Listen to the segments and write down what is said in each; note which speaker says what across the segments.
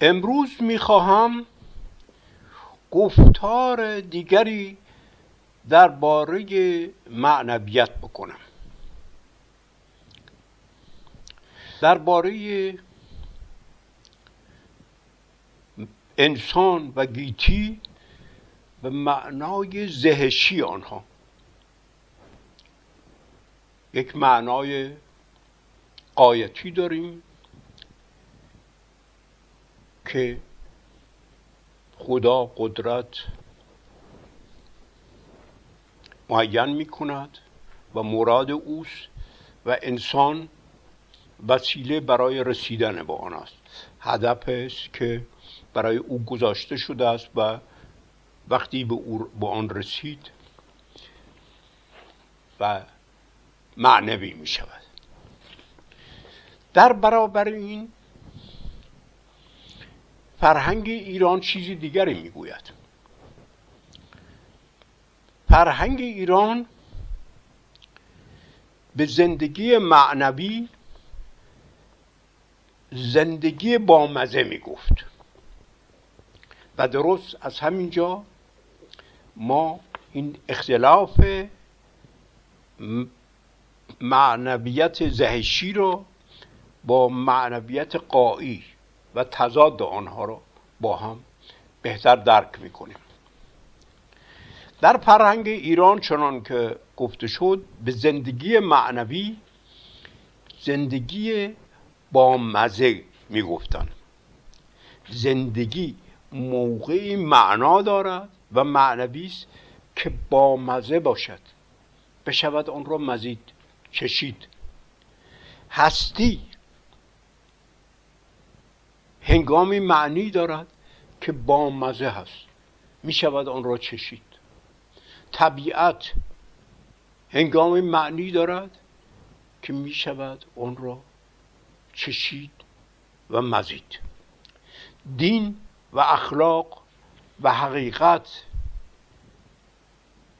Speaker 1: امروز می‌خواهم گفتار دیگری درباره معنویت بکنم. درباره انسان و گیتی و معنای زهشی آنها. یک معنای قایتی داریم. که خدا قدرت معین می کند و مراد اوست و انسان وسیله برای رسیدن به آن است. هدف است که برای او گذاشته شده است و وقتی به, به آن رسید و معنوی می شود در برابر این فرهنگ ایران چیزی دیگری می‌گوید. فرهنگ ایران به زندگی معنوی زندگی با مزه می‌گفت. و درست از همینجا ما این اختلاف معنویت زهشی رو با معنویت قایی و تضاد آنها رو با هم بهتر درک می‌کنیم. در فرهنگ ایران چنان که گفته شد به زندگی معنوی زندگی با مزه می‌گفتن زندگی موقعی معنا دارد و معنوی است که با مزه باشد. بشود آن را مزید چشید هستی هنگامی معنی دارد که با مزه هست. می شود آن را چشید. طبیعت هنگامی معنی دارد که می شود آن را چشید و مزید. دین و اخلاق و حقیقت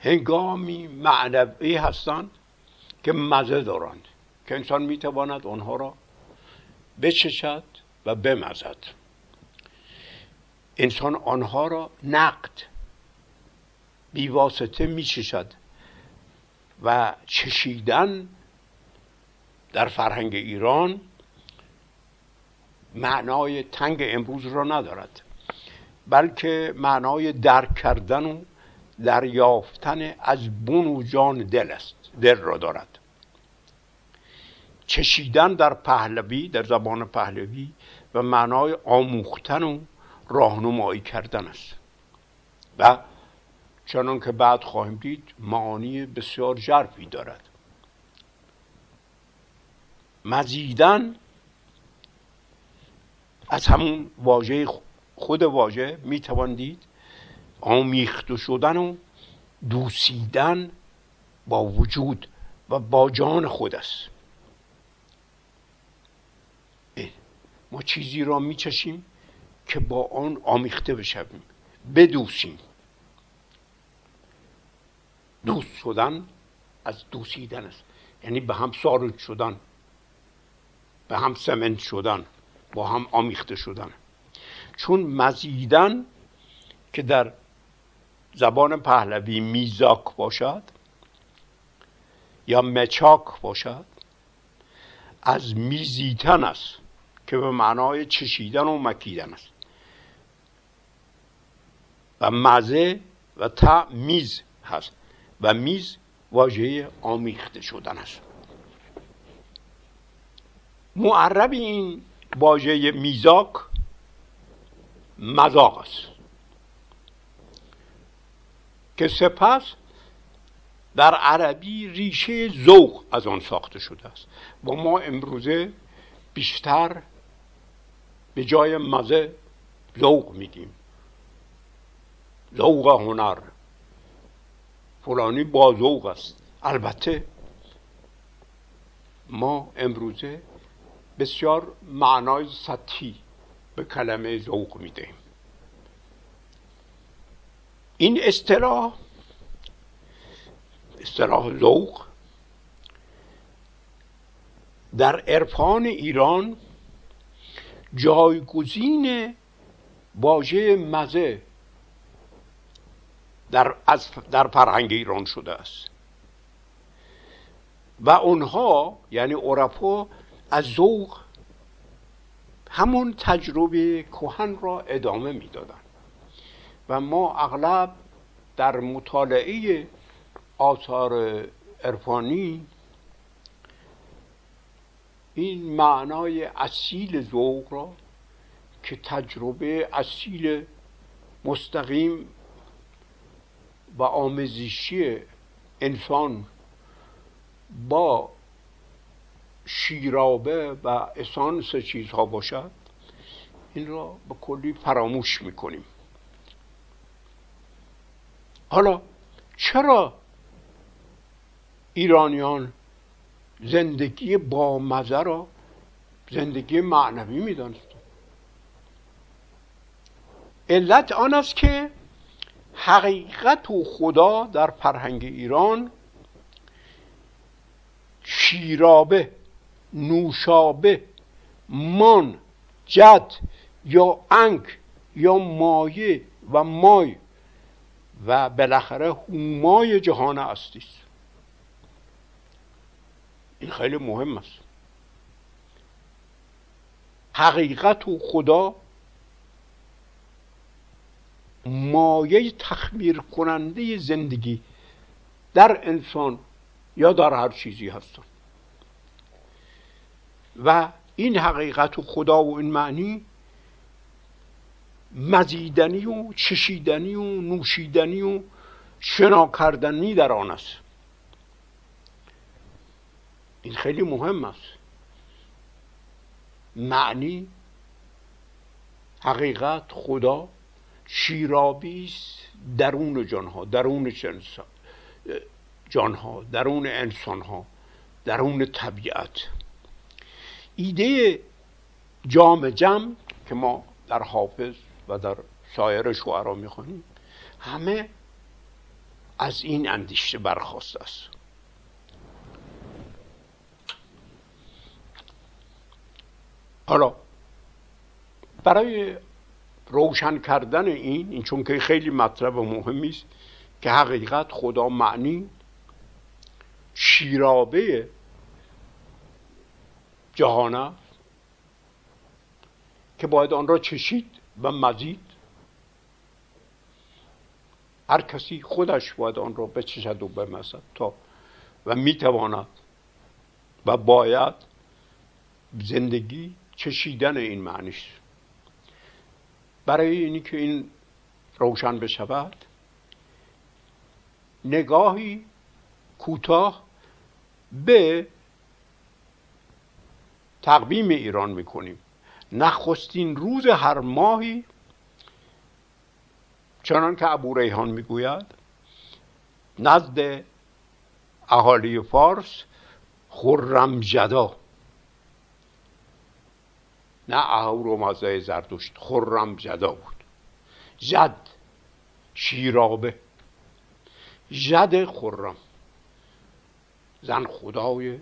Speaker 1: هنگامی معنوی هستند که مزه دارند. که انسان می‌تواند آنها را بچشد و بمزد. انسان آنها را نقد بیواسطه میچشد و چشیدن در فرهنگ ایران معنای تنگ امروز را ندارد بلکه معنای درک کردن و دریافتن از بون و جان دل است دل را دارد. چشیدن در پهلوی در زبان پهلوی و معنای آموختن و راهنمایی کردن است. و چنان که بعد خواهیم دید معانی بسیار جرفی دارد. مزیدن از همون واژه خود واژه می‌توان دید آمیخته شدن و دوسیدن با وجود و با جان خود است. ما چیزی را میچشیم که با آن آمیخته بشویم. بدوسیم. دوست شدن از دوسیدن است. یعنی به هم سارد شدن به هم سمنت شدن با هم آمیخته شدن. چون مزیدن که در زبان پهلوی میزاک باشد یا مچاک باشد از میزیتن است. که به معنای چشیدن و مکیدن است. و مزه و تا میز هست و میز واژه آمیخته شدن است. معرب این واژه میزاک مذاق است. که سپس در عربی ریشه ذوق از آن ساخته شده است. و ما امروزه بیشتر به جای مزه ذوق میدیم ذوق هنر. فلانی با ذوق است. البته ما امروزه بسیار معنای سطحی به کلمه ذوق می‌دهیم. این اصطلاح اصطلاح ذوق در عرفان ایران جایگزین واژه مزه در, از در فرهنگ ایران شده است. و اونها یعنی عرفا از ذوق همون تجربه کهن را ادامه می‌دادن. و ما اغلب در مطالعه آثار عرفانی این معنای اصیل ذوق را که تجربه اصیل مستقیم و آموزشی انسان با شیرابه و اسانس چیزها باشد این را به کلی فراموش می‌کنیم. حالا چرا ایرانیان زندگی با مزه را زندگی معنوی می‌دانستند علت آن است که حقیقت و خدا در فرهنگ ایران شیرابه نوشابه مان جد یا انک یا مایه و مای و بالاخره هومای جهان هستی این خیلی مهم است. حقیقت و خدا مایه تخمیر کننده زندگی در انسان یا در هر چیزی هستن و این حقیقت و خدا و این معنی مزیدنی و چشیدنی و نوشیدنی و شنا کردنی در آن است. این خیلی مهم است. معنی حقیقت خدا شیرابی است درون جانها درون جانها درون انسانها درون طبیعت. ایده جام جم که ما در حافظ و در سایر شعرا می‌خوانیم همه از این اندیشه برخواست است. حالا برای روشن کردن این این چون که خیلی مطلب مهمی است که حقیقت خدا معنی شیرابه جهان است که باید آن را چشید و مزید. هر کسی خودش باید آن را بچشد و بمزد تا و می‌تواند و باید زندگی چشیدن این معنیش برای اینی که این روشن بشود نگاهی کوتاه به تقویم ایران می‌کنیم. نخستین روز هر ماهی چنان که ابو ریحان می‌گوید نزد اهالی فارس خرم جدا. نه اهورامزدای زردشت خرم جدا بود. جد شیرابه. جد خرم. زن خدای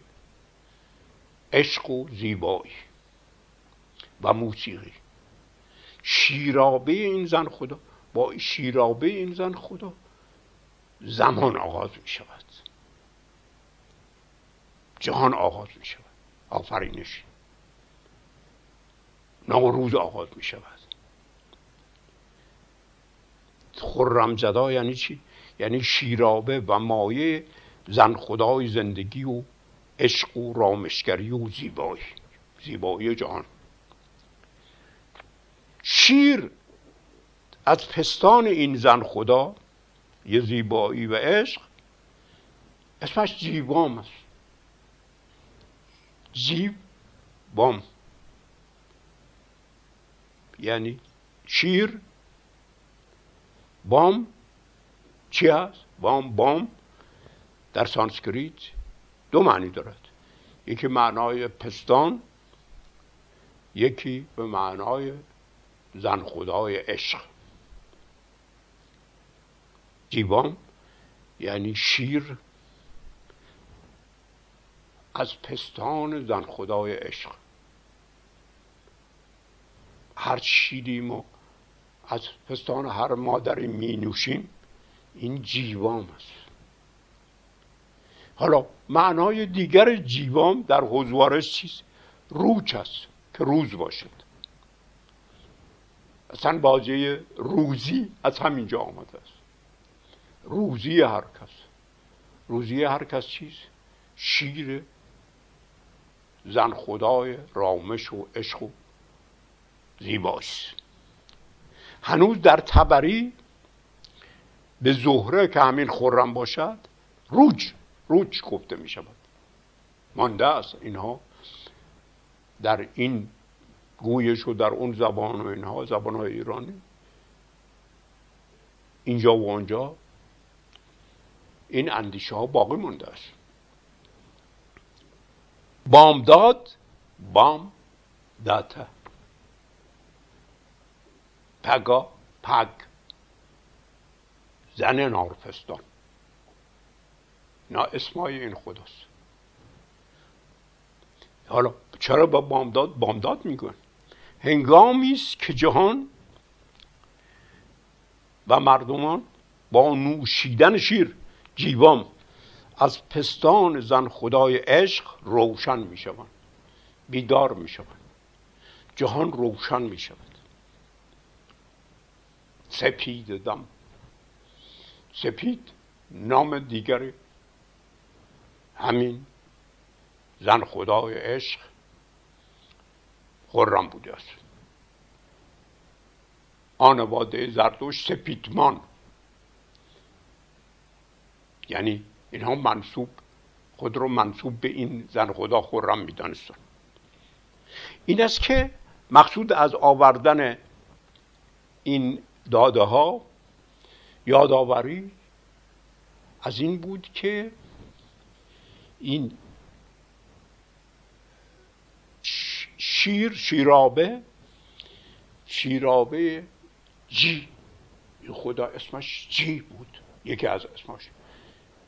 Speaker 1: عشق و زیبایی و موسیقی. شیرابه این زن خدا با شیرابه این زن خدا زمان آغاز می شود. جهان آغاز می شود. آفرینش نوروز آغاز می شود. خرم زدا یعنی چی؟ یعنی شیرابه و مایه زن خدای زندگی و عشق و رامشگری و زیبایی. زیبایی جهان. شیر از پستان این زن خدا یه زیبایی و عشق اسمش جیبام است. جیب بام یعنی شیر بام چی هست؟ بام بام در سانسکریت دو معنی دارد یکی معنای پستان یکی به معنای زن خدای عشق جیبام یعنی شیر از پستان زن خدای عشق هر شیری ما از پستان هر مادری می نوشیم این جیوام است. حالا معنای دیگر جیوام در حضوارش چیست؟ روچ است که روز باشد. اصلا بازی روزی از همینجا آمده است. روزی هر کس. روزی هر کس چیست؟ شیر زن خدای رامش و عشق و زیباست. هنوز در تبری به زهره که همین خورم باشد روج روج گفته می شود. مانده است اینها. در این گویش و در اون زبان و اینها زبان های ایرانی. اینجا و آنجا. این اندیشه ها باقی مونده است. بامداد بام داته پگا پگ. زن نارپستان نه اسمای این خداست. حالا چرا با بامداد بامداد میگن؟ هنگامی است که جهان و مردمان با نوشیدن شیر جیوام از پستان زن خدای عشق روشن می‌شوند. بیدار می‌شوند. جهان روشن می‌شود سپید دم. سپید نام دیگری. همین زن خدای عشق خرم بوده است. آنواده زردوش سپیدمان. یعنی اینها منصوب خود رو منصوب به این زن خدا خرم می‌دانستن این است که مقصود از آوردن این داده ها یادآوری از این بود که این شیر شیرابه شیرابه جی خدا اسمش جی بود. یکی از اسمش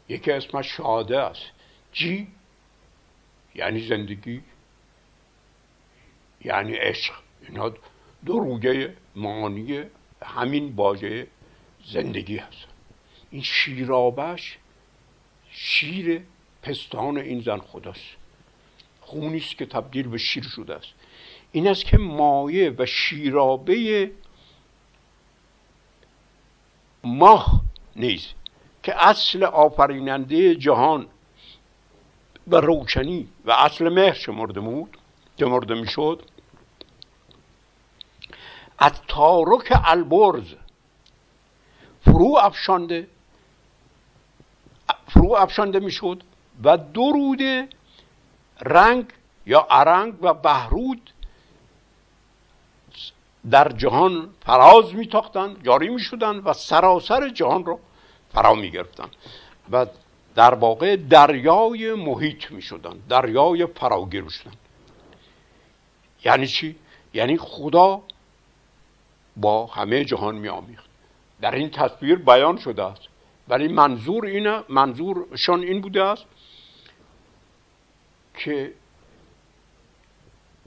Speaker 1: یکی اسمش شاده است. جی یعنی زندگی یعنی عشق. اینا دو روگه معنی همین واژه زندگی هست. این شیرابش شیر پستان این زن خداست. خونی است که تبدیل به شیر شده است. این است که مایه و شیرابه ماه نیز که اصل آفریننده جهان و روشنی و اصل مهر شمرده بود شمرده می‌شد. از تارک البرز. فرو افشانده. فرو افشانده می‌شد و درود رنگ یا ارنگ و بهرود در جهان فراز میتاختند جاری می‌شدند و سراسر جهان را فرا می‌گرفتند و در واقع دریای محیط می‌شدند دریای فراگیر شدن یعنی چی؟ یعنی خدا با همه جهان میآمیخت در این تصویر بیان شده است. ولی منظور اینه منظورشان این بوده است که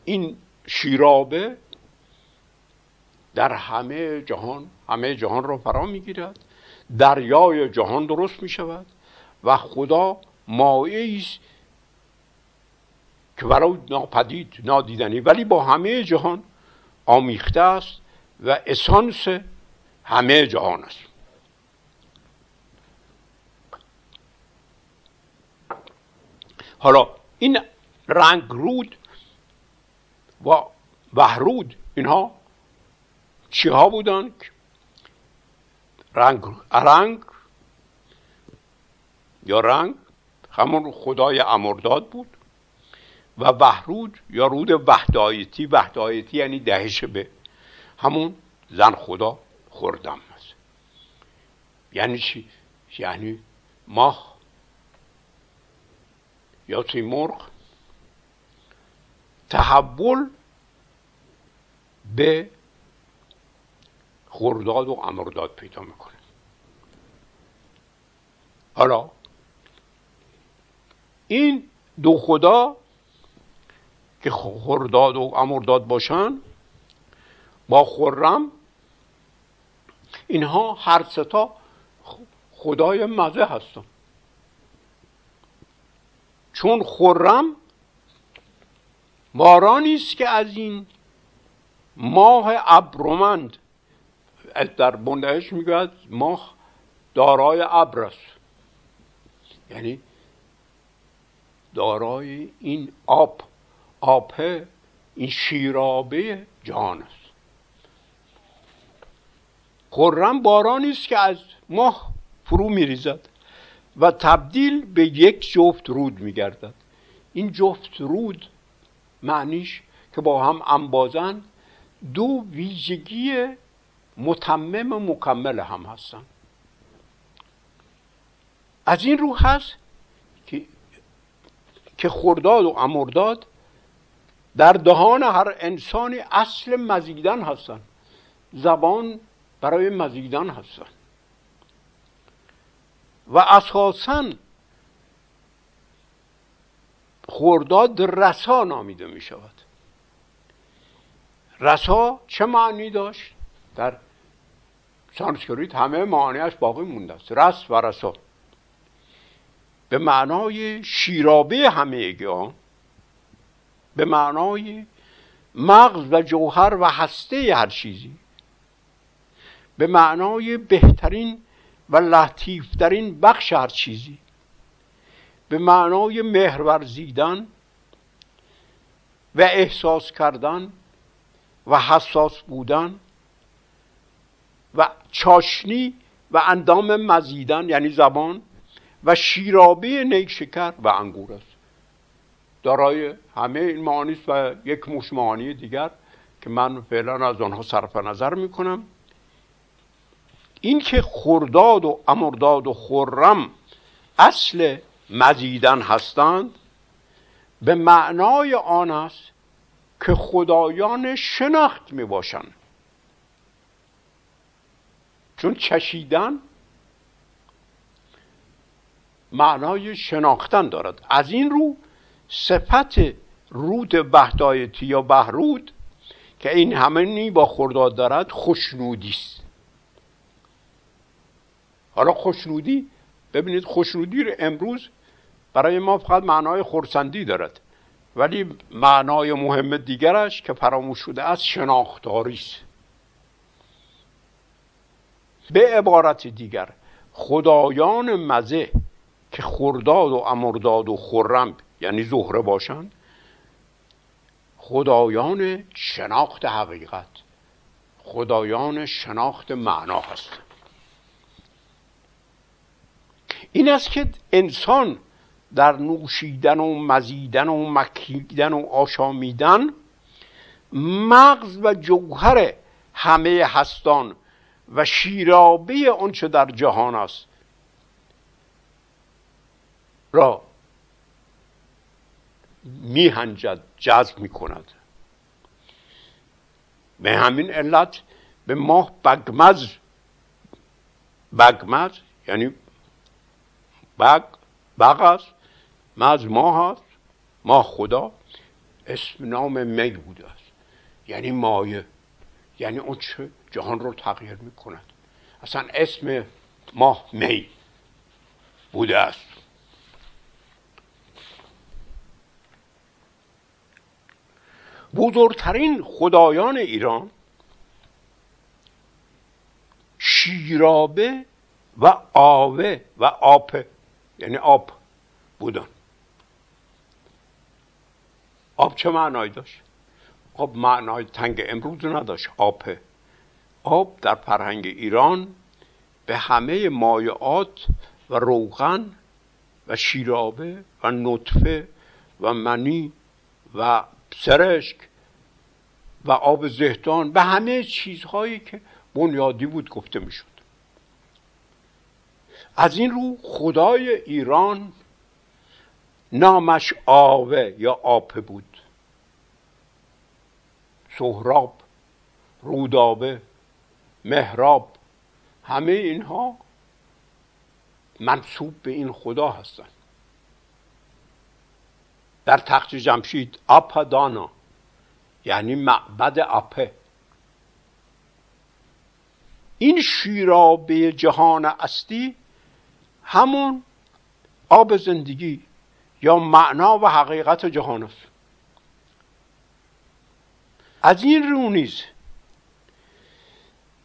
Speaker 1: این شیرابه در همه جهان همه جهان را فرا می‌گیرد دریای جهان درست می شود و خدا مایه است که برای ناپدید نادیدنی. ولی با همه جهان آمیخته است. و اسانس همه جهان است. حالا این رنگ رود و وحرود اینها چی ها بودن؟ رنگ رنگ یا رنگ؟ همون خدای امرداد بود و وحرود یا رود وحدایتی. وحدایتی یعنی دهش به همون زن خدا خوردم است. یعنی چی؟ یعنی ماه. یا مرغ. تحول به خورداد و امرداد پیدا می‌کنه. حالا این دو خدا که خورداد و امرداد باشن با خرم. اینها هر ستا خدای مزه هستن. چون خرم بارانی است که از این ماه ابرومند در بندهش می‌گوید ماه دارای ابر است. یعنی دارای این آب آبه این شیرابه جان است. خرم بارانی است که از ماه فرو میریزد و تبدیل به یک جفت رود میگردد. این جفت رود معنیش که با هم انبازن دو ویژگی متمم و مکمل هم هستن. از این رو هست که که خرداد و امرداد در دهان هر انسانی اصل مزیدن هستن. زبان برای مزیدن هستن. و اساسا خورداد رسا نامیده می شود. رسا چه معنی داشت؟ در سانسکریت همه معانیش باقی مونده است. رس و رسا. به معنای شیرابه همه آن به معنای مغز و جوهر و هسته هر چیزی به معنای بهترین و لطیفترین بخش هر چیزی. به معنای مهرورزیدن و احساس کردن و حساس بودن و چاشنی و اندام مزیدن یعنی زبان و شیرابه نیشکر و انگور است. دارای همه این معانی و یک مش معانی دیگر که من فعلا از آنها صرف نظر می‌کنم. این که خرداد و امرداد و خرم اصل مزیدن هستند به معنای آن است که خدایان شناخت می باشند چون چشیدن معنای شناختن دارد. از این رو صفت رود بهدایتی یا بهرود که این همه با خرداد دارد خوشنودی است. حالا خوشنودی ببینید خوشنودی رو امروز برای ما فقط معنای خورسندی دارد. ولی معنای مهم دیگرش که فراموش شده است شناختاری است. به عبارت دیگر خدایان مزه که خرداد و امرداد و خرم یعنی زهره باشند خدایان شناخت حقیقت خدایان شناخت معنا هستند. این است که انسان در نوشیدن و مزیدن و مکیدن و آشامیدن مغز و جوهر همه هستان و شیرابه آنچه در جهان است را میهنجد جذب می‌کند. به همین علت به ماه بگمز بگمز یعنی بگ بغ است مز ماه است ماه خدا اسم نام می بوده است. یعنی مایه. یعنی اون چه جهان رو تغییر می‌کند. اصلا اسم ماه می بوده است. بزرگترین خدایان ایران شیرابه و آوه و آپه یعنی آب بودن. آب چه معنایی داشت؟ آب معنای تنگ امروز نداشت آبه آب در فرهنگ ایران به همه مایعات و روغن و شیرابه و نطفه و منی و سرشک و آب زهدان به همه چیزهایی که بنیادی بود گفته می‌شد. از این رو خدای ایران نامش آوه یا آپه بود. سهراب رودابه مهراب همه اینها منصوب به این خدا هستند. در تخت جمشید آپادانا یعنی معبد اپه این شیرابه جهان استی همون آب زندگی یا معنا و حقیقت جهان است. از این رو نیز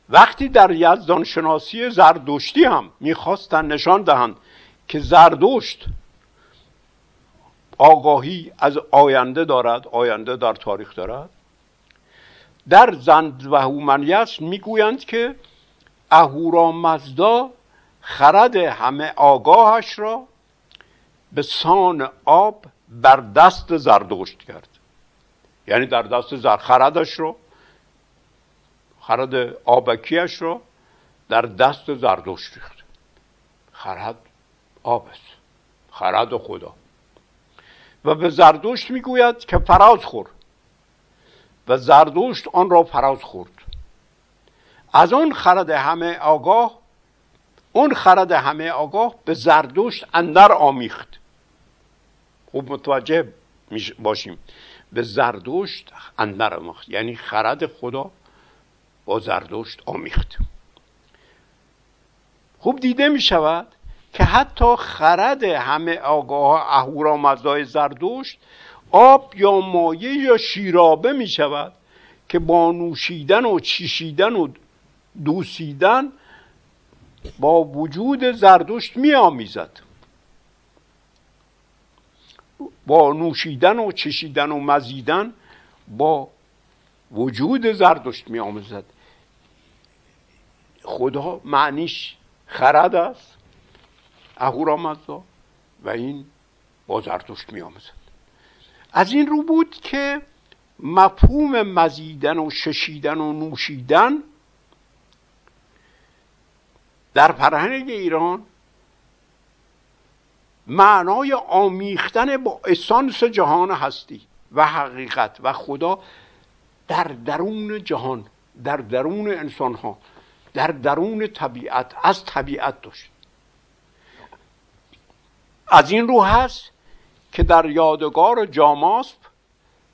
Speaker 1: وقتی در یزدان شناسی زردشتی هم می‌خواستن نشان دهند که زردشت آگاهی از آینده دارد آینده در تاریخ دارد در زند و هومنیت می‌گویند که اهورامزدا خرد همه آگاهش را به سان آب بر دست زردشت کرد. یعنی در دست زر خردش رو خرد آبکیش رو در دست زردشت ریخت. خرد آب است خرد خدا. و به زردشت می‌گوید که فراز خور. و زردشت آن را فراز خورد. از آن خرد همه آگاه اون خرد همه آگاه به زردشت اندر آمیخت. خوب متوجه باشیم. به زردشت اندر آمیخت. یعنی خرد خدا با زردشت آمیخت. خوب دیده می شود که حتی خرد همه آگاه اهورامزدای زردشت آب یا مایه یا شیرابه می شود که با نوشیدن و چیشیدن و دوسیدن با وجود زردشت می آمیزد با نوشیدن و چشیدن و مزیدن با وجود زردشت می آمیزد خدا معنیش خرد است اهورامزدا و این با زردشت می آموزد از این رو بود که مفهوم مزیدن و ششیدن و نوشیدن در فرهنگ ایران معنای آمیختن با اسانس جهان هستی و حقیقت و خدا در درون جهان در درون انسان ها در درون طبیعت از طبیعت داشت. از این رو هست که در یادگار جاماسب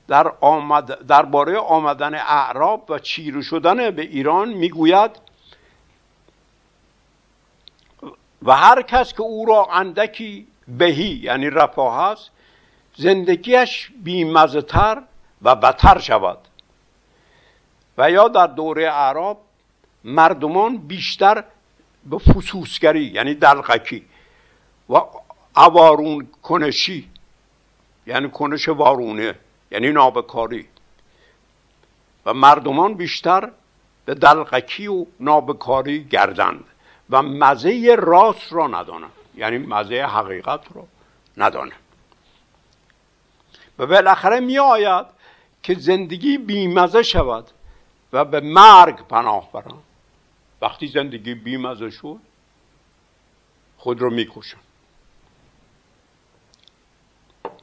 Speaker 1: در آمد درباره آمدن اعراب و چیره شدن به ایران می‌گوید و هر کس که او را اندکی بهی یعنی رفاه است زندگیش بیمزتر و بتر شود. و یا در دوره اعراب مردمان بیشتر به فسوسگری یعنی دلغکی و اوارون کنشی یعنی کنش وارونه یعنی نابکاری. و مردمان بیشتر به دلغکی و نابکاری گردند. و مزه راست را ندانند یعنی مزه حقیقت را ندانند و بالاخره می آید که زندگی بیمزه شود و به مرگ پناه برند وقتی زندگی بیمزه شد خود رو می‌کشن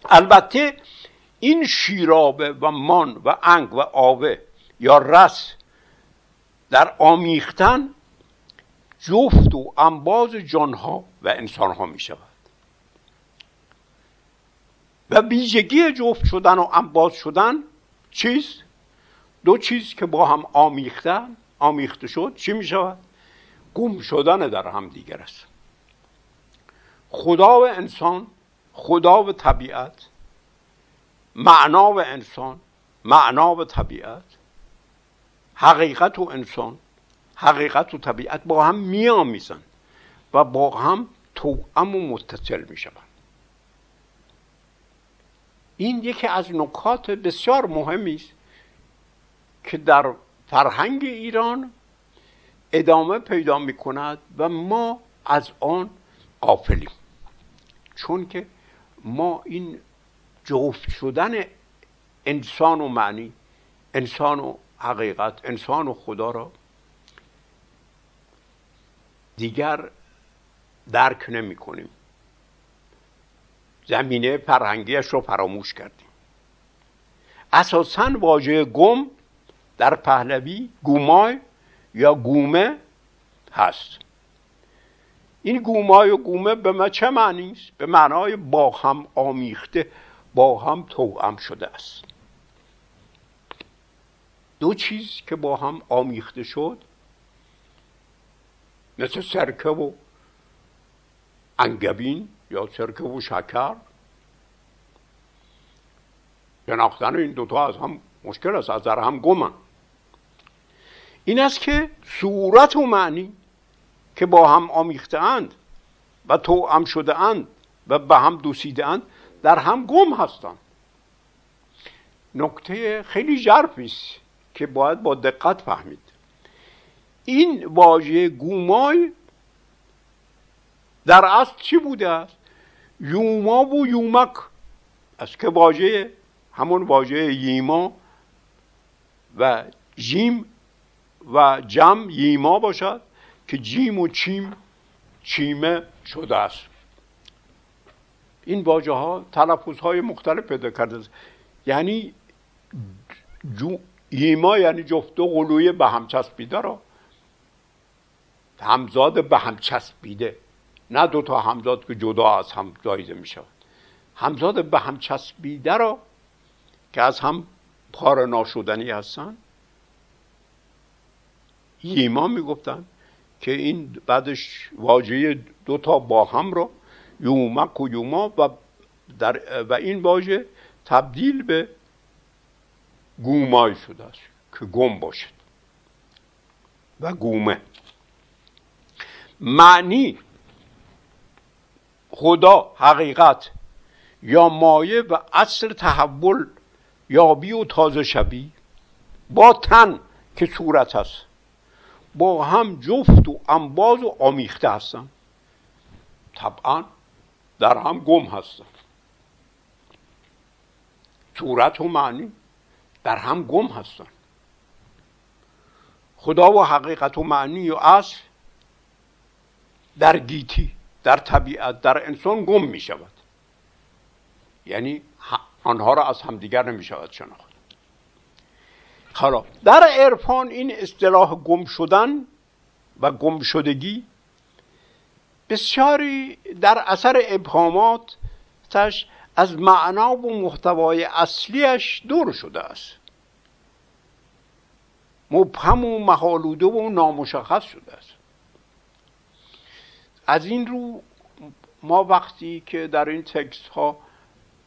Speaker 1: البته این شیرابه و مان و انگ و آوه یا رس در آمیختن جفت و انباز جانها و انسانها می شود و ویژگی جفت شدن و انباز شدن چیز؟ دو چیز که با هم آمیختن آمیخته شد چی می شود گم شدن در هم دیگر است. خدا و انسان خدا و طبیعت معنا و انسان معنا و طبیعت حقیقت و انسان حقیقت و طبیعت با هم میآمیزند و با هم توأم و متصل می‌شوند. این یکی از نکات بسیار مهمی است که در فرهنگ ایران ادامه پیدا می کند و ما از آن قافلیم چون که ما این جفت شدن انسان و معنی انسان و حقیقت انسان و خدا را دیگر درک نمی کنیم زمینه فرهنگیش رو فراموش کردیم. اساسا واژه گم در پهلوی گومای یا گومه هست. این گومای و گومه به ما چه معنی است؟ به معنای با هم آمیخته با هم توأم شده است. دو چیز که با هم آمیخته شد مثل سرکه و انگبین یا سرکه و شکر. شناختن این دوتا از هم مشکل است از در هم گمن. این است که صورت و معنی که با هم آمیخته اند و تو هم شده اند و به هم دوسیده اند در هم گم هستند. نکته خیلی ژرفی است که باید با دقت فهمید. این واژه گومای در اصل چی بوده است؟ یوما و یومک. از که واژه؟ همون واژه ییما و جیم و جم ییما باشد که جیم و چیم چیمه شده است. این واژه ها تلفظ های مختلف پیدا کرده است. یعنی ییما یعنی جفت و قلوی به هم چسبیده را. همزاد به هم چسبیده. نه دو تا همزاد که جدا از هم زایده می شود همزاد به هم چسبیده را که از هم پار ناشدنی هستن. ییما می‌گفتن که این بعدش واژه دو تا با هم رو یومک و یوما و, در و این واژه تبدیل به گومای شده است که گم باشد. و گومه. معنی خدا حقیقت یا مایه و اصل تحول یابی و تازه شبی با تن که صورت است. با هم جفت و انباز و آمیخته هستن طبعا در هم گم هستن صورت و معنی در هم گم هستن خدا و حقیقت و معنی و اصل در گیتی در طبیعت در انسان گم می شود یعنی آنها را از همدیگر نمی شود شناخت. حالا در عرفان این اصطلاح گم شدن و گم شدگی بسیاری در اثر ابهاماتش از معنا و محتوای اصلیش دور شده است. مبهم و محالوده و نامشخص شده است. از این رو ما وقتی که در این تکست ها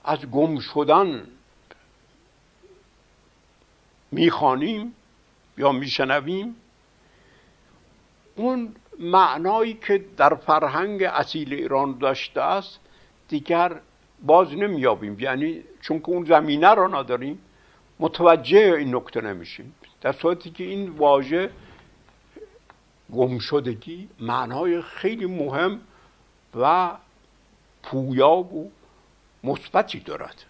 Speaker 1: از گم شدن می‌خوانیم یا میشنویم اون معنایی که در فرهنگ اصیل ایران داشته است دیگر باز نمیابیم یعنی چون که اون زمینه رو نداریم متوجه این نکته نمیشیم. در صورتی که این واژه گمشدگی معنای خیلی مهم و پویا و مثبتی دارد.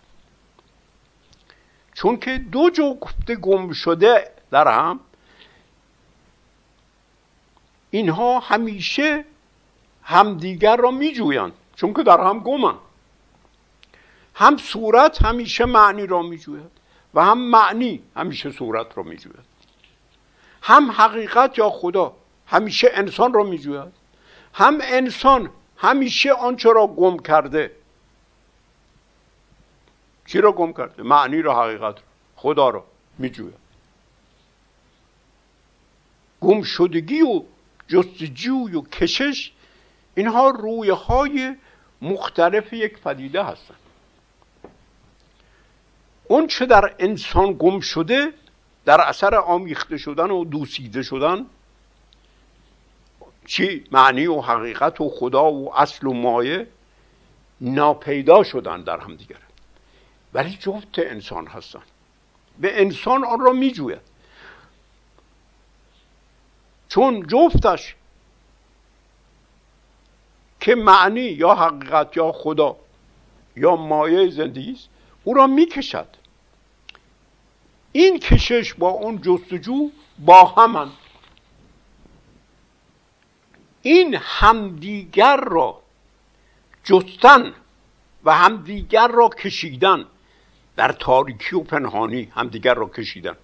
Speaker 1: چون که دو جفت گم شده در هم اینها همیشه همدیگر را میجویند چون که در هم گمن هم صورت همیشه معنی را میجوید و هم معنی همیشه صورت را میجوید. هم حقیقت یا خدا. همیشه انسان را میجوید. هم انسان همیشه آنچه را گم کرده. چی را گم کرده؟ معنی را حقیقت را خدا را میجوید. گم شدگی و جستجوی و کشش اینها رویه های مختلف یک پدیده هستند اون چه در انسان گم شده در اثر آمیخته شدن و دوسیده شدن چی معنی و حقیقت و خدا و اصل و مایه ناپیدا شدن در هم دیگر. ولی جفت انسان هستن. به انسان آن را میجوید. چون جفتش که معنی یا حقیقت یا خدا یا مایه زندگی است او را می‌کشد. این کشش با اون جستجو با همن این همدیگر را جستن و همدیگر را کشیدن در تاریکی و پنهانی همدیگر را کشیدن.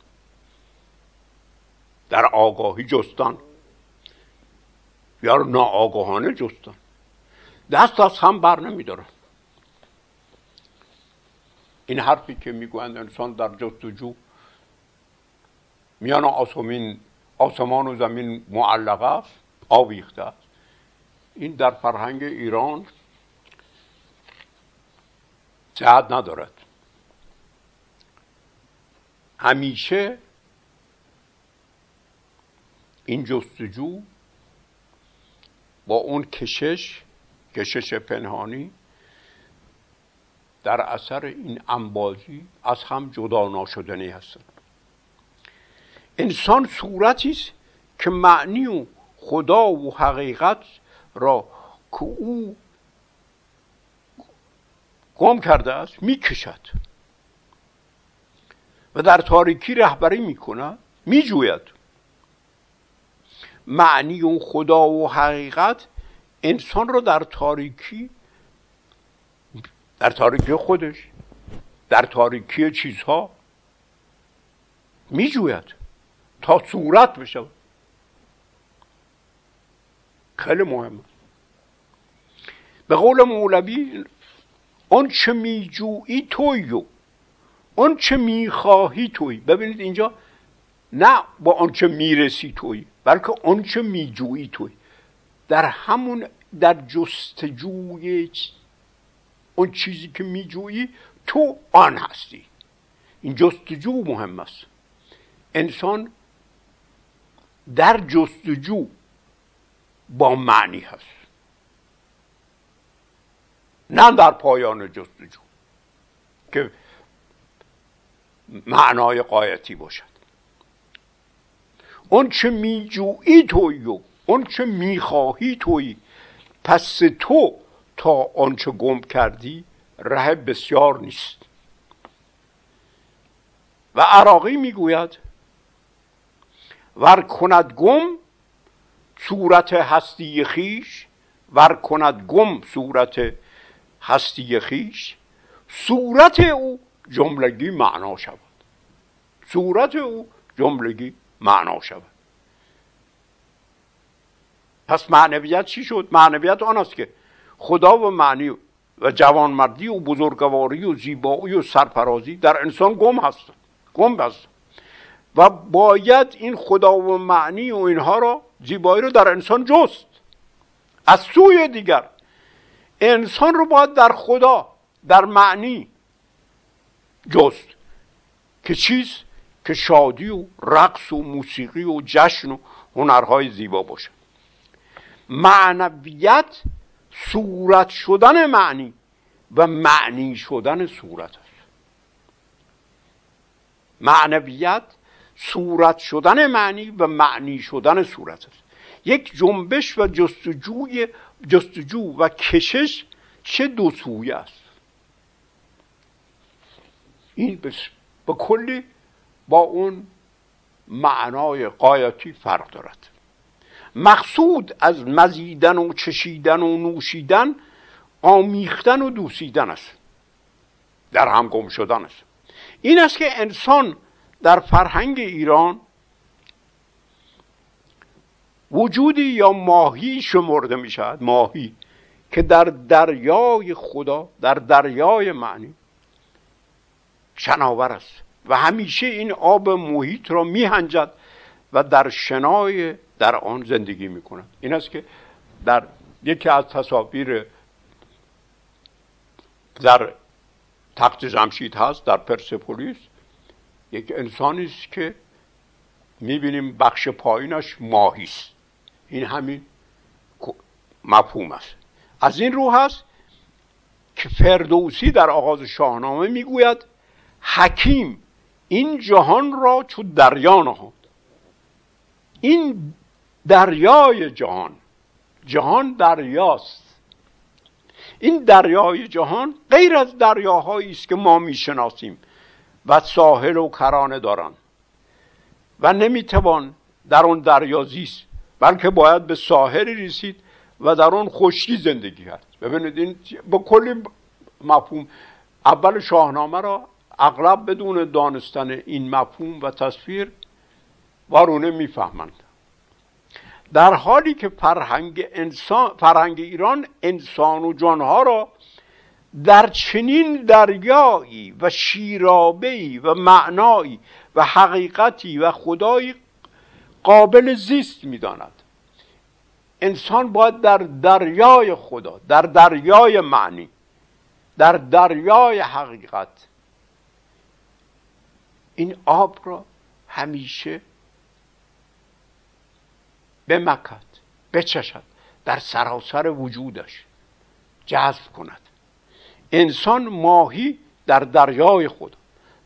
Speaker 1: در آگاهی جستن. یا ناآگاهانه جستن. دست از هم بر نمیدارن. این حرفی که می‌گویند انسان در جستجو میان آسمان و زمین معلقه است. آویخته است. این در فرهنگ ایران صحت ندارد. همیشه این جستجو با اون کشش کشش پنهانی در اثر این انبازی از هم جدا ناشدنی هستند. انسان صورتی است که معنی و خدا و حقیقت را که او گم کرده است می‌کشد. و در تاریکی رهبری می‌کند میجوید. معنی اون خدا و حقیقت انسان رو در تاریکی در تاریکی خودش در تاریکی چیزها میجوید تا صورت بشه. خیلی مهمه. به قول مولوی اون چه میجویی تویو. اون چه می‌خواهی توی ببینید اینجا نه با آنچه می‌رسی توی بلکه آنچه میجویی توی در همون در جستجوی اون چیزی که میجویی تو آن هستی. این جستجو مهم است. انسان در جستجو با معنی هست. نه در پایان جستجو که معنای قایتی باشد. اون چه میجویی توی و اون چه می‌خواهی توی پس تو تا آنچه گم کردی ره بسیار نیست. و عراقی می‌گوید ور کند گم صورت هستی خیش ور کند گم صورت هستی خیش. صورت او جملگی معنا شود. صورت او جملگی معنا شود. پس معنویت چی شد؟ معنویت آن است که خدا و معنی و جوانمردی و بزرگواری و زیبایی و سرفرازی در انسان گم هست. گم هست و باید این خدا و معنی و اینها را زیبایی رو در انسان جست. از سوی دیگر انسان رو باید در خدا در معنی جست که چیز که شادی و رقص و موسیقی و جشن و هنرهای زیبا باشه. معنویت صورت شدن معنی و معنی شدن صورت است. معنویت صورت شدن معنی و معنی شدن صورت است. یک جنبش و جستجوی جستجو و کشش چه دو سویه است؟ این به کلی با اون معنای قایتی فرق دارد. مقصود از مزیدن و چشیدن و نوشیدن آمیختن و دوسیدن است. در هم گم شدن است. این است که انسان در فرهنگ ایران وجودی یا ماهی شمرده می شود ماهی که در دریای خدا در دریای معنی شناور است. و همیشه این آب محیط را میهنجد و در شنای در آن زندگی می کند این است که در یکی از تصاویر در تخت جمشید هست در پرسپولیس یک انسانی است که می‌بینیم بخش پایینش ماهی است. این همین مفهوم است. از این رو هست که فردوسی در آغاز شاهنامه می‌گوید حکیم این جهان را چو دریا نهاد. این دریای جهان جهان دریاست. این دریای جهان غیر از دریاهایی است که ما می‌شناسیم. و ساحل و کرانه دارند. و نمی‌توان در اون دریا زیست بلکه باید به ساحلی رسید و در اون خشکی زندگی کرد. ببینید این با کلی مفهوم اول شاهنامه را اغلب بدون دانستن این مفهوم و تصویر وارونه می‌فهمند. در حالی که فرهنگ, انسان، فرهنگ ایران انسان و جانها را در چنین دریایی و شیرابهی و معنایی و حقیقتی و خدایی قابل زیست می‌داند. انسان باید در دریای خدا در دریای معنی در دریای حقیقت این آب را همیشه بمکد بچشد در سراسر وجودش جذب کند. انسان ماهی در دریای خدا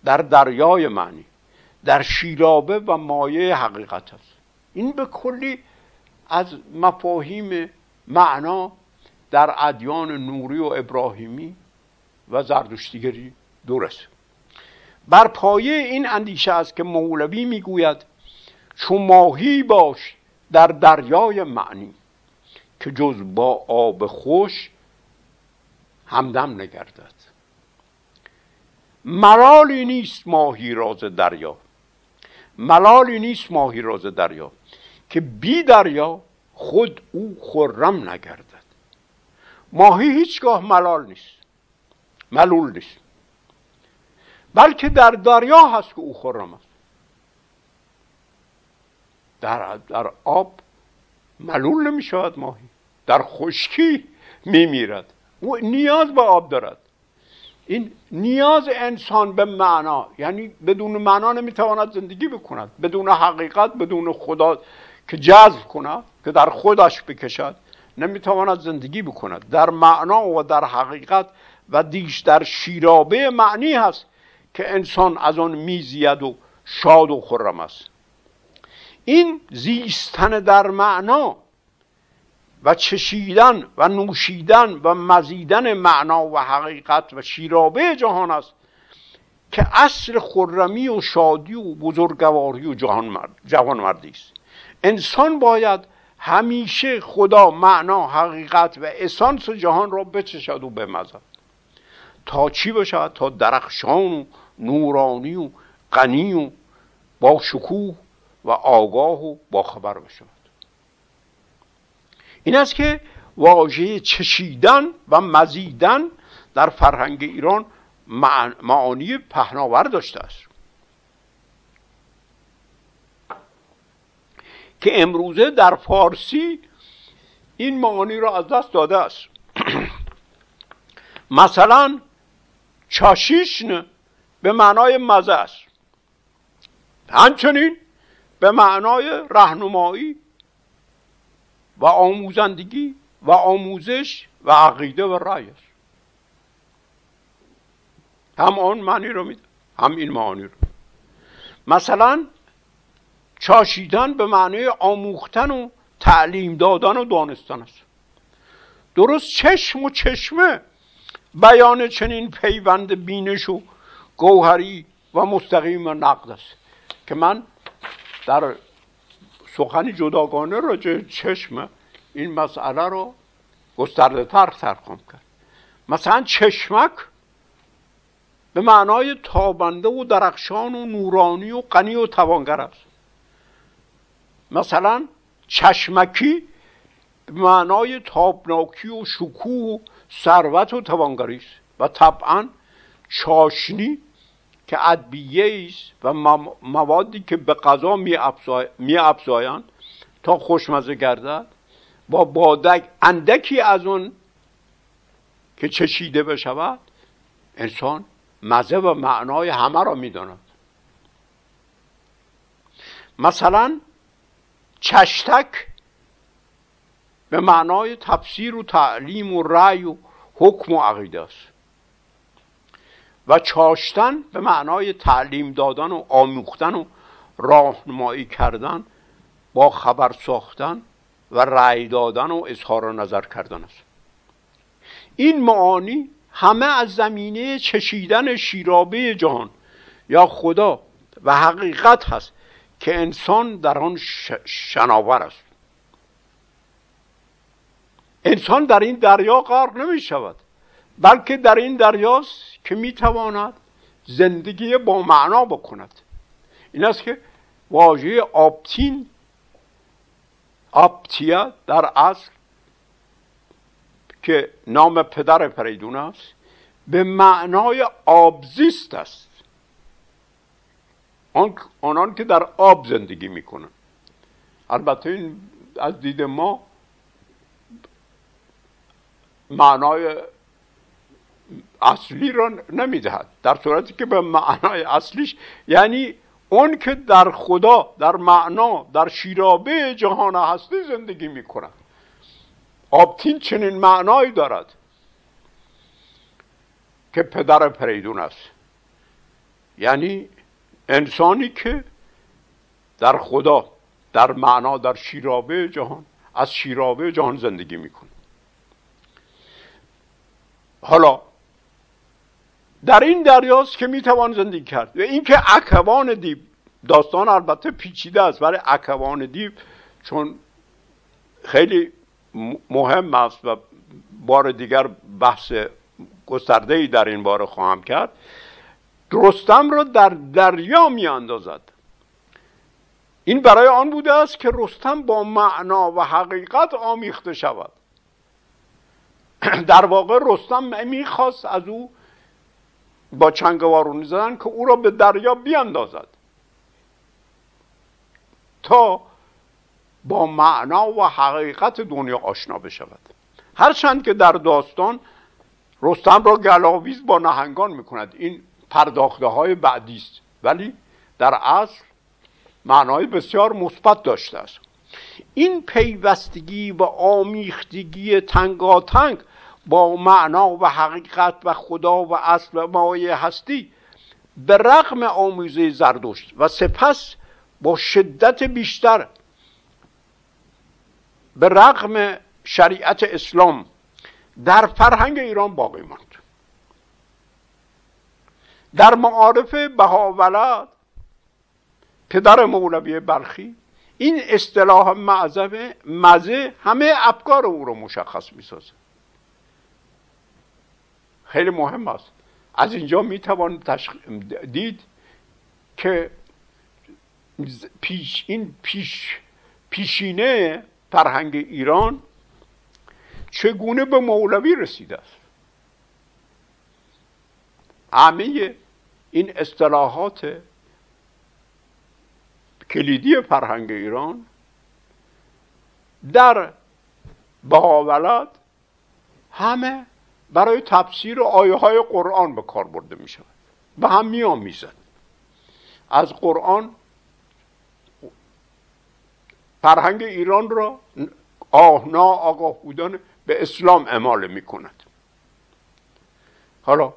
Speaker 1: در دریای معنی در شیرابه و مایه حقیقت است. این به کلی از مفاهیم معنا در ادیان نوری و ابراهیمی و زردشتیگری درست. بر پایه این اندیشه است که مولوی می‌گوید چون ماهی باش در دریای معنی که جز با آب خوش همدم نگردد. ملالی نیست ماهی راز دریا. ملالی نیست ماهی راز دریا. که بی دریا خود او خرم نگردد. ماهی هیچگاه ملال نیست. ملول نیست. بلکه در دریا هست که او خرم است. در, در آب ملول نمی شود ماهی. در خشکی می میرد او نیاز به آب دارد. این نیاز انسان به معنا یعنی بدون معنا نمی‌تواند زندگی بکند. بدون حقیقت بدون خدا که جذب کند که در خودش بکشد نمی‌تواند زندگی بکند. در معنا و در حقیقت و دیش در شیرابه معنی هست که انسان از آن میزید و شاد و خرم است. این زیستن در معنا و چشیدن و نوشیدن و مزیدن معنا و حقیقت و شیرابه جهان است که اصل خرمی و شادی و بزرگواری و جهان مردی است. انسان باید همیشه خدا معنا حقیقت و اسانس جهان را بچشد و بمزد. تا چی باشد؟ تا درخشان و نورانی و غنی و با شکوه و آگاه و با خبر بشود. این است که واژه چشیدن و مزیدن در فرهنگ ایران معانی پهناور داشته است. که امروزه در فارسی این معانی را از دست داده است. مثلا چاشیشن به معنای مزه است. همچنین به معنای رهنمایی و آموزندگی و آموزش و عقیده و رای است. هم آن معنی رو میده هم این معنی رو. مثلا چاشیدن به معنی آموختن و تعلیم دادن و دانستن است. درست چشم و چشمه بیان چنین پیوند بینش و گوهری و مستقیم و نقد است که من در سخنی جداگانه راجع چشم این مسئله رو گسترده تر خواهم کرد. مثلا چشمک به معنای تابنده و درخشان و نورانی و غنی و توانگر است. مثلا چشمکی به معنای تابناکی و شکوه و ثروت و توانگری است و طبعا چاشنی که ادبیه و موادی که به غذا می افزایند تا خوشمزه گردد با بادک اندکی از اون که چشیده بشود انسان مزه و معنای همه را می‌داند مثلا چشتک به معنای تفسیر و تعلیم و رأی و حکم و عقیده است. و چاشتن به معنای تعلیم دادن و آموختن و راهنمایی کردن با خبر ساختن و رأی دادن و اظهار نظر کردن است. این معانی همه از زمینه چشیدن شیرابه جهان یا خدا و حقیقت هست که انسان در آن شناور است. انسان در این دریا غرق نمی شود بلکه در این دریاست که می‌تواند زندگی با معنا بکند. این است که واژه آبتین آپتیا در اصل که نام پدر فریدون است به معنای آبزیست است. آنان که در آب زندگی می‌کنن البته این از دید ما معنای اصلی را نمی‌دهد. در صورتی که به معنای اصلیش یعنی اون که در خدا در معنا در شیرابه جهان هستی زندگی می‌کند. آبتین چنین معنایی دارد که پدر پریدون است. یعنی انسانی که در خدا در معنا در شیرابه جهان از شیرابه جهان زندگی می‌کنه حالا در این دریاست که می‌توان زندگی کرد. و اینکه اکوان دیو داستان البته پیچیده است برای اکوان دیو چون خیلی مهم است و بار دیگر بحث گسترده ای در این باره خواهم کرد. رستم را در دریا می اندازد این برای آن بوده است که رستم با معنا و حقیقت آمیخته شود. در واقع رستم می‌خواست از او با چنگوارونی زدن که او را به دریا بیاندازد. تا با معنا و حقیقت دنیا آشنا بشود. هرچند که در داستان رستم را گلاویز با نهنگان می‌کند. این پرداخته های بعدی است. ولی در اصل معنای بسیار مثبت داشته است. این پیوستگی و آمیختگی تنگاتنگ با معنا و حقیقت و خدا و اصل مایه هستی به رغم آموزه زردشت. و سپس با شدت بیشتر به رغم شریعت اسلام در فرهنگ ایران باقی ماند. در معارف بهاولد پدر مولوی بلخی این اصطلاح مزه همه افکار او رو مشخص می‌سازه. خیلی مهم است. از اینجا می‌توان تشخ... دید که پیش این پیش پیشینه فرهنگ ایران چگونه به مولوی رسیده است. همه این اصطلاحات کلیدی فرهنگ ایران در بهاولد همه برای تفسیر آیه های قرآن به کار برده می شود به هم می آمیزد از قرآن فرهنگ ایران را آهنا آگاه بودن به اسلام اعمال می کند حالا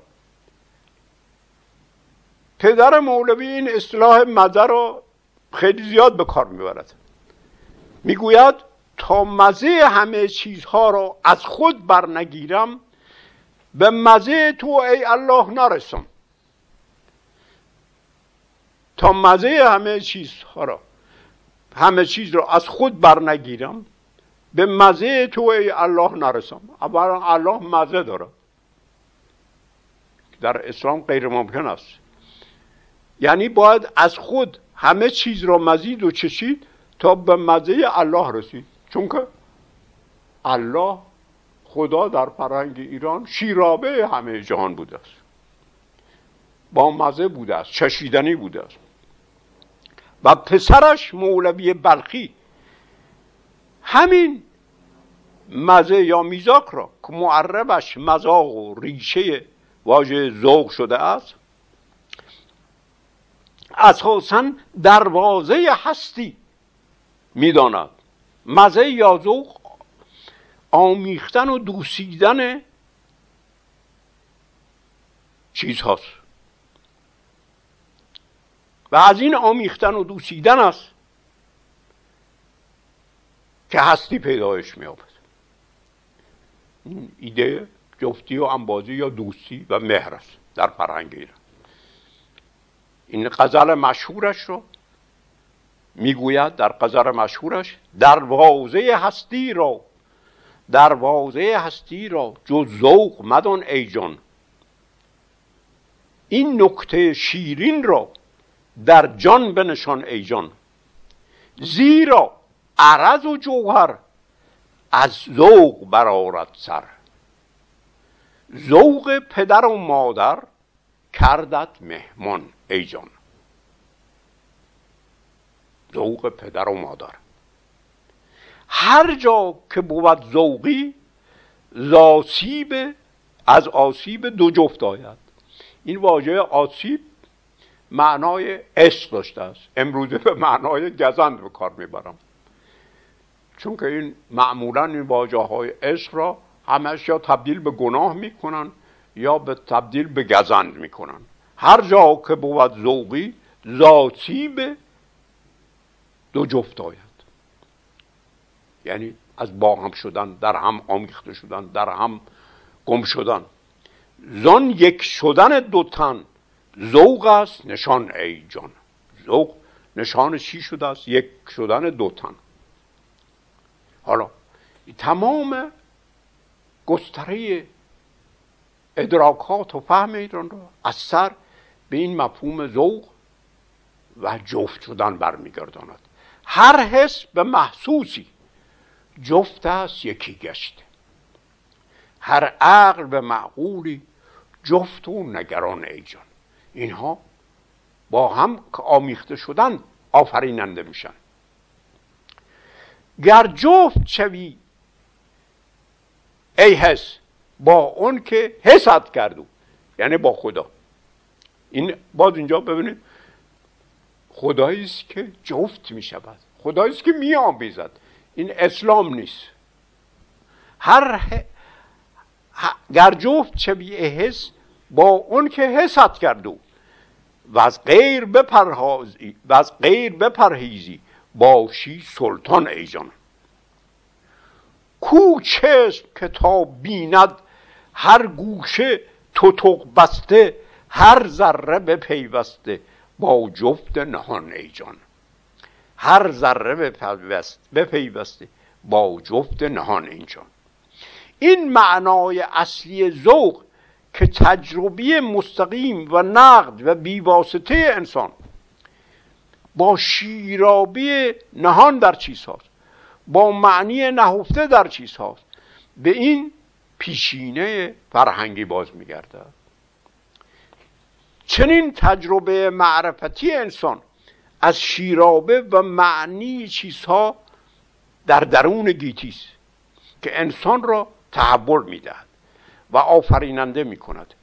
Speaker 1: پدر مولوی این اصلاح مزه را خیلی زیاد به کار می‌برد. می‌گوید تا مزه همه چیزها را از خود برنگیرم به مزه تو ای الله نرسم. تا مزه همه چیزها را همه چیز را از خود برنگیرم به مزه تو ای الله نرسم. اولا الله مزه داره. در اسلام غیر ممکن است. یعنی باید از خود همه چیز را مزید و چشید تا به مزه الله رسید. چون که الله خدا در فرهنگ ایران شیرابه همه جهان بوده است. با مزه بوده است چشیدنی بوده است. و پسرش مولوی بلخی همین مزه یا میزاک را که معربش مزاق و ریشه واژه ذوق شده است اساسا دروازه هستی می‌داند. مزه یا ذوق آمیختن و دوسیدن چیزهاست. و از این آمیختن و دوسیدن است که هستی پیدایش میابد این ایده جفتی و انبازی یا دوستی و مهر است در فرهنگ ایران. این غزل مشهورش رو می‌گوید در غزل مشهورش دروازه هستی را دروازه هستی را جز ذوق مدان ای جان. این نکته شیرین را در جان بنشان ای جان. زیرا عرض و جوهر از ذوق برارد سر. ذوق پدر و مادر کردت مهمان ای جان. ذوق پدر و مادر. هر جا که بود ذوقی زاسیب از آسیب دو جفت آید. این واژه آسیب معنای عشق داشته است. امروزه به معنای گزند به کار می‌برم. چون که این معمولا این واجه های عشق را همش یا تبدیل به گناه می‌کنن یا به تبدیل به گزند می‌کنن. هر جا که بود ذوقی ذاتی به دو جفت آید. یعنی از با هم شدن در هم آمیخته شدن در هم گم شدن. زان یک شدن دو تن ذوق است نشان ای جان. ذوق نشان چی شده است؟ یک شدن دو تن. حالا تمام گستره ادراکات و فهم ایران رو از سر به این مفهوم ذوق و جفت شدن برمیگرداند. هر حس به محسوسی. جفت است یکی گشته هر عقل به معقولی جفت و نگران ای جان. اینها با هم آمیخته شدن آفریننده میشن. گر جفت شوی ای حس با اون که حسد کردو یعنی با خدا. این باز اینجا ببینید خدایی است که جفت می شود خدایی است که می آمیزد این اسلام نیست. هر گر جفت شوی حس با اون که حسد کردو. و از غیر بپرهازی و از غیر بپرهیزی. باشی سلطان ای جان. کو چشم که تا بیند هر گوشه توتق بسته هر ذره بپیوسته. با جفت نهان ای جان. هر ذره بپیوسته. با جفت نهان اینجان این معنای اصلی ذوق که تجربی مستقیم و نقد و بیواسطه انسان با شیرابی نهان در چیز هاست با معنی نهفته در چیز هاست به این پیشینه فرهنگی باز میگرده چنین تجربه معرفتی انسان از شیرابه و معنی چیزها در درون گیتیست که انسان را تحول می‌دهد و آفریننده می‌کند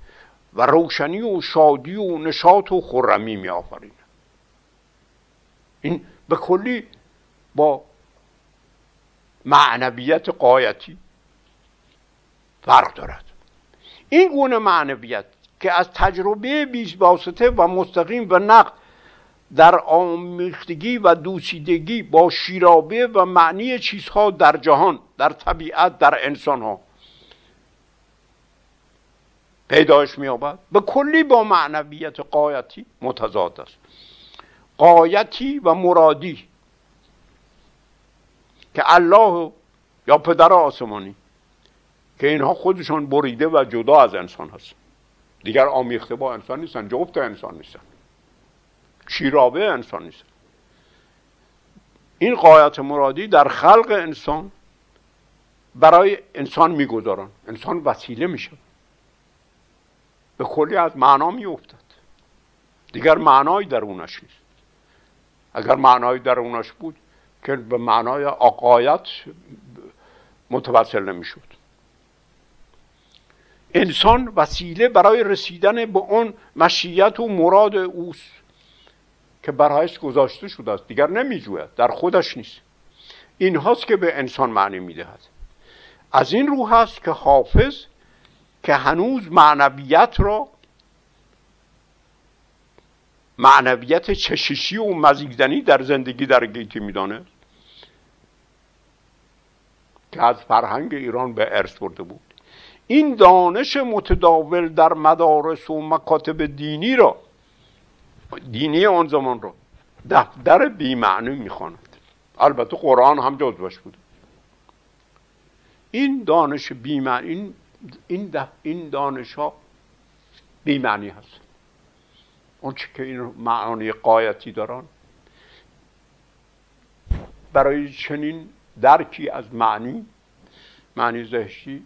Speaker 1: و روشنی و شادی و نشاط و خرمی می آفریند این به کلی با معنویت قایتی فرق دارد. این گونه معنویت که از تجربه بیش واسطه و مستقیم و نقد در آمیختگی و دوسیدگی با شیرابه و معنی چیزها در جهان در طبیعت در انسان ها پیدایش میابد به کلی با معنویت قایتی متضاد است. قایتی و مرادی که الله یا پدر آسمانی که اینها خودشان بریده و جدا از انسان هست دیگر آمیخته با انسان نیستن جفت انسان نیستن شیرابه انسان نیستن این قایت مرادی در خلق انسان برای انسان می‌گذارن. انسان وسیله میشه. به کلی از معنا میافتد. دیگر معنای درونش نیست. اگر معنای درونش بود که به معنای آقایت متوسل نمی‌شد. انسان وسیله برای رسیدن به اون مشیت و مراد اوست. که برایش گذاشته شده است. دیگر نمیجوید. در خودش نیست. این هاست که به انسان معنی می‌دهد. از این رو هست که حافظ که هنوز معنویت را معنویت چششی و مزیدنی در زندگی در گیتی میدانه. که از فرهنگ ایران به ارث برده بود. این دانش متداول در مدارس و مکاتب دینی را دینی آن زمان را دفتر بیمعنی می‌خواند. البته قرآن هم جزوش بود. این دانش بیمعنی این این, این دانش ها بیمعنی هست. اون که این معانی قایتی دارن. برای چنین درکی از معنی معنی زهشی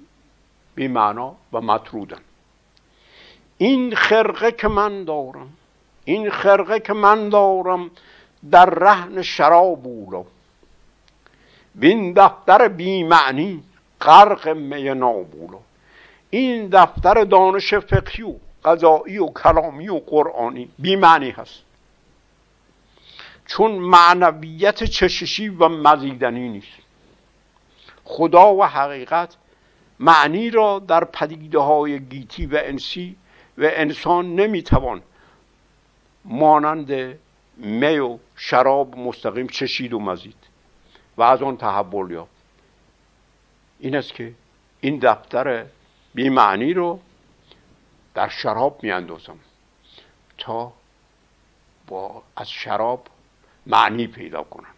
Speaker 1: بی معنا و مطرودن. این خرقه که من دارم این خرقه که من دارم در رهن شراب اولا بین دفتر بی معنی غرق می نابولو این دفتر دانش فقهی و قضایی و کلامی و قرآنی بی معنی هست. چون معنویت چششی و مزیدنی نیست. خدا و حقیقت معنی را در پدیده های گیتی و انسی و انسان نمی‌توان مانند می و شراب مستقیم چشید و مزید و از آن تحول یافت. این است که این دفتر بی معنی رو در شراب میاندازم تا با از شراب معنی پیدا کنم.